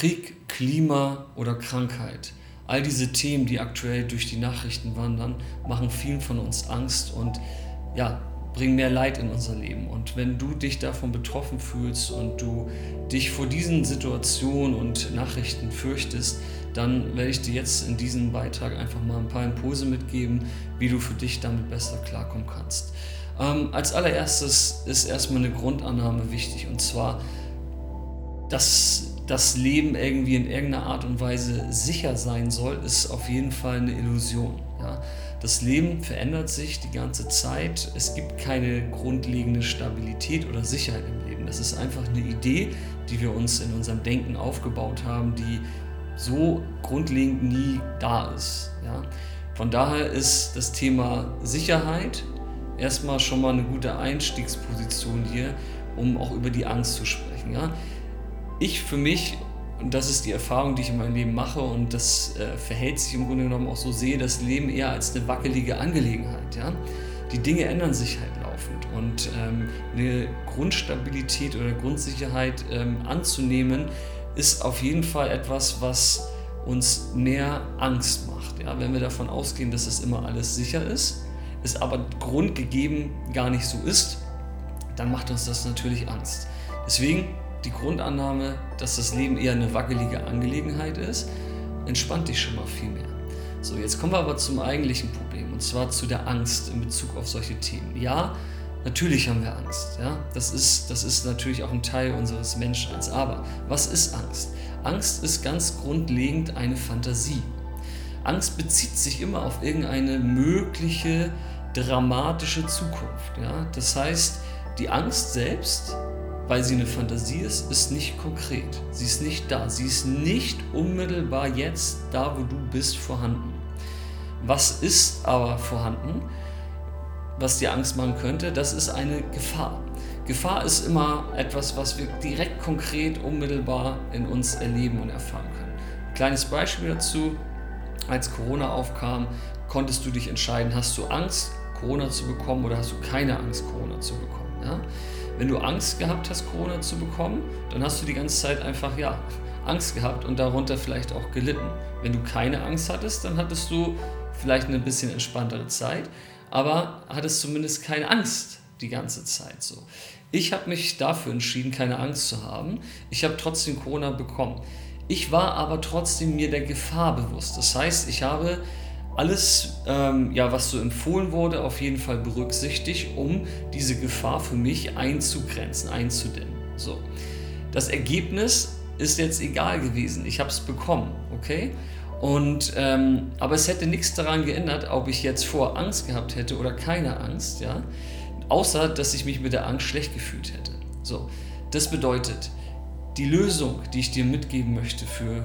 Krieg, Klima oder Krankheit. All diese Themen, die aktuell durch die Nachrichten wandern, machen vielen von uns Angst und ja, bringen mehr Leid in unser Leben. Und wenn du dich davon betroffen fühlst und du dich vor diesen Situationen und Nachrichten fürchtest, dann werde ich dir jetzt in diesem Beitrag einfach mal ein paar Impulse mitgeben, wie du für dich damit besser klarkommen kannst. Ähm, als allererstes ist erstmal eine Grundannahme wichtig und zwar, dass das Leben irgendwie in irgendeiner Art und Weise sicher sein soll, ist auf jeden Fall eine Illusion. Ja? Das Leben verändert sich die ganze Zeit. Es gibt keine grundlegende Stabilität oder Sicherheit im Leben. Das ist einfach eine Idee, die wir uns in unserem Denken aufgebaut haben, die so grundlegend nie da ist. Ja? Von daher ist das Thema Sicherheit erstmal schon mal eine gute Einstiegsposition hier, um auch über die Angst zu sprechen. Ja? Ich für mich, und das ist die Erfahrung, die ich in meinem Leben mache, und das äh, verhält sich im Grunde genommen auch so, sehe das Leben eher als eine wackelige Angelegenheit. Ja? Die Dinge ändern sich halt laufend und ähm, eine Grundstabilität oder Grundsicherheit ähm, anzunehmen, ist auf jeden Fall etwas, was uns mehr Angst macht. Ja? Wenn wir davon ausgehen, dass es immer alles sicher ist, es aber grundgegeben gar nicht so ist, dann macht uns das natürlich Angst. Deswegen die Grundannahme, dass das Leben eher eine wackelige Angelegenheit ist, entspannt dich schon mal viel mehr. So, jetzt kommen wir aber zum eigentlichen Problem und zwar zu der Angst in Bezug auf solche Themen. Ja, natürlich haben wir Angst. Ja? Das, ist, das ist natürlich auch ein Teil unseres Menschseins. Aber was ist Angst? Angst ist ganz grundlegend eine Fantasie. Angst bezieht sich immer auf irgendeine mögliche dramatische Zukunft. Ja? Das heißt, die Angst selbst, weil sie eine Fantasie ist, ist nicht konkret. Sie ist nicht da. Sie ist nicht unmittelbar jetzt da, wo du bist, vorhanden. Was ist aber vorhanden, was dir Angst machen könnte? Das ist eine Gefahr. Gefahr ist immer etwas, was wir direkt konkret, unmittelbar in uns erleben und erfahren können. Kleines Beispiel dazu. Als Corona aufkam, konntest du dich entscheiden, hast du Angst, Corona zu bekommen oder hast du keine Angst, Corona zu bekommen. Ja? Wenn du Angst gehabt hast, Corona zu bekommen, dann hast du die ganze Zeit einfach ja, Angst gehabt und darunter vielleicht auch gelitten. Wenn du keine Angst hattest, dann hattest du vielleicht eine bisschen entspanntere Zeit, aber hattest zumindest keine Angst die ganze Zeit so. Ich habe mich dafür entschieden, keine Angst zu haben. Ich habe trotzdem Corona bekommen. Ich war aber trotzdem mir der Gefahr bewusst. Das heißt, ich habe alles, ähm, ja, was so empfohlen wurde, auf jeden Fall berücksichtigt, um diese Gefahr für mich einzugrenzen, einzudämmen. So. Das Ergebnis ist jetzt egal gewesen. Ich habe es bekommen, okay? Und, ähm, aber es hätte nichts daran geändert, ob ich jetzt vor Angst gehabt hätte oder keine Angst, ja? Außer, dass ich mich mit der Angst schlecht gefühlt hätte. So. Das bedeutet, die Lösung, die ich dir mitgeben möchte für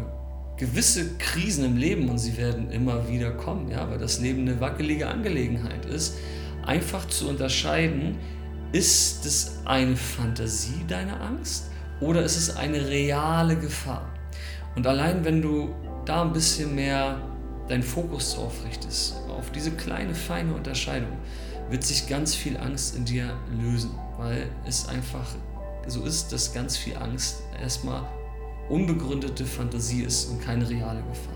gewisse Krisen im Leben und sie werden immer wieder kommen, ja, weil das Leben eine wackelige Angelegenheit ist, einfach zu unterscheiden, ist es eine Fantasie deiner Angst oder ist es eine reale Gefahr? Und allein wenn du da ein bisschen mehr deinen Fokus drauf richtest, auf diese kleine feine Unterscheidung, wird sich ganz viel Angst in dir lösen, weil es einfach so ist, dass ganz viel Angst erstmal unbegründete Fantasie ist und keine reale Gefahr.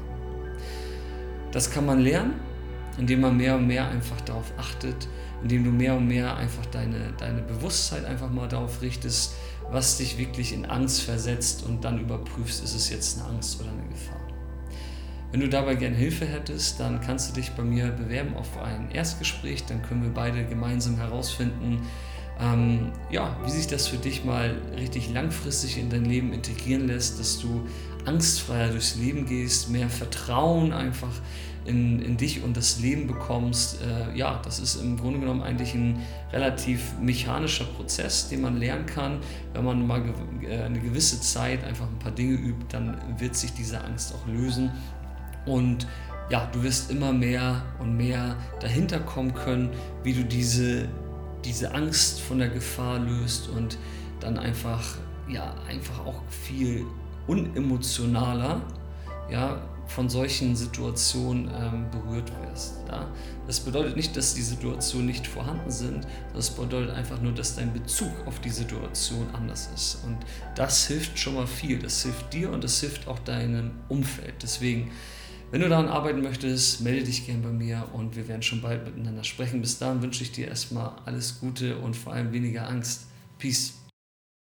Das kann man lernen, indem man mehr und mehr einfach darauf achtet, indem du mehr und mehr einfach deine, deine Bewusstheit einfach mal darauf richtest, was dich wirklich in Angst versetzt und dann überprüfst, ist es jetzt eine Angst oder eine Gefahr. Wenn du dabei gerne Hilfe hättest, dann kannst du dich bei mir bewerben auf ein Erstgespräch, dann können wir beide gemeinsam herausfinden, ähm, ja, wie sich das für dich mal richtig langfristig in dein Leben integrieren lässt, dass du angstfreier durchs Leben gehst, mehr Vertrauen einfach in, in dich und das Leben bekommst. Äh, ja, das ist im Grunde genommen eigentlich ein relativ mechanischer Prozess, den man lernen kann. Wenn man mal äh, eine gewisse Zeit einfach ein paar Dinge übt, dann wird sich diese Angst auch lösen. Und ja, du wirst immer mehr und mehr dahinter kommen können, wie du diese diese Angst von der Gefahr löst und dann einfach, ja, einfach auch viel unemotionaler, ja, von solchen Situationen ähm, berührt wirst. Ja? Das bedeutet nicht, dass die Situationen nicht vorhanden sind, das bedeutet einfach nur, dass dein Bezug auf die Situation anders ist. Und das hilft schon mal viel. Das hilft dir und das hilft auch deinem Umfeld. Deswegen, wenn du daran arbeiten möchtest, melde dich gerne bei mir und wir werden schon bald miteinander sprechen. Bis dahin wünsche ich dir erstmal alles Gute und vor allem weniger Angst. Peace.